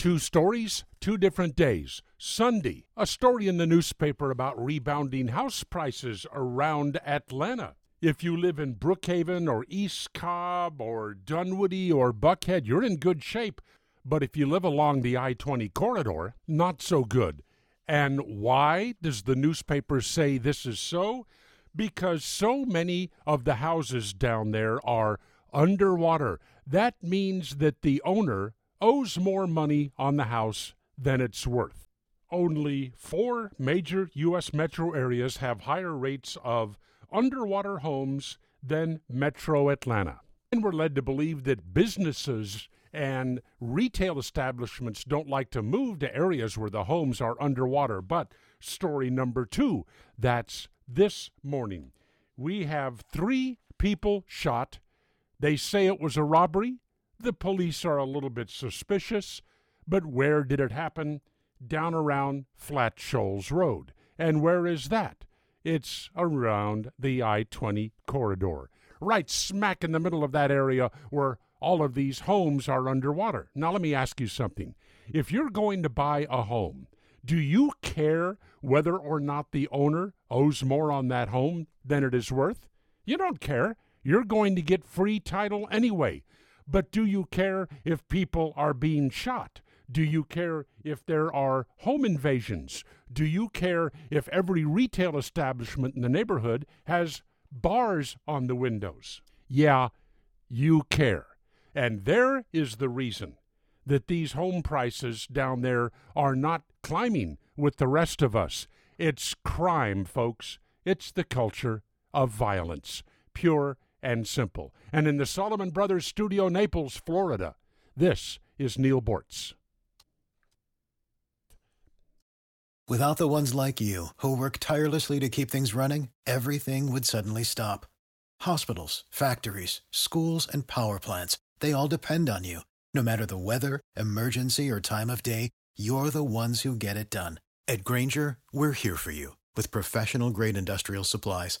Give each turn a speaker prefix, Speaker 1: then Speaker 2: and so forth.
Speaker 1: Two stories, two different days. Sunday, a story in the newspaper about rebounding house prices around Atlanta. If you live in Brookhaven or East Cobb or Dunwoody or Buckhead, you're in good shape. But if you live along the I 20 corridor, not so good. And why does the newspaper say this is so? Because so many of the houses down there are underwater. That means that the owner owes more money on the house than it's worth. Only four major U.S. metro areas have higher rates of underwater homes than Metro Atlanta. And we're led to believe that businesses and retail establishments don't like to move to areas where the homes are underwater. But story number two that's this morning. We have three people shot. They say it was a robbery. The police are a little bit suspicious. But where did it happen? Down around Flat Shoals Road. And where is that? It's around the I 20 corridor, right smack in the middle of that area where all of these homes are underwater. Now, let me ask you something. If you're going to buy a home, do you care whether or not the owner owes more on that home than it is worth? You don't care. You're going to get free title anyway. But do you care if people are being shot? Do you care if there are home invasions? Do you care if every retail establishment in the neighborhood has bars on the windows? Yeah, you care. And there is the reason that these home prices down there are not climbing with the rest of us. It's crime, folks. It's the culture of violence, pure and simple. And in the Solomon Brothers Studio, Naples, Florida, this is Neal Boortz.
Speaker 2: Without the ones like you, who work tirelessly to keep things running, everything would suddenly stop. Hospitals, factories, schools, and power plants, they all depend on you. No matter the weather, emergency, or time of day, you're the ones who get it done. At Grainger, we're here for you with professional grade industrial supplies.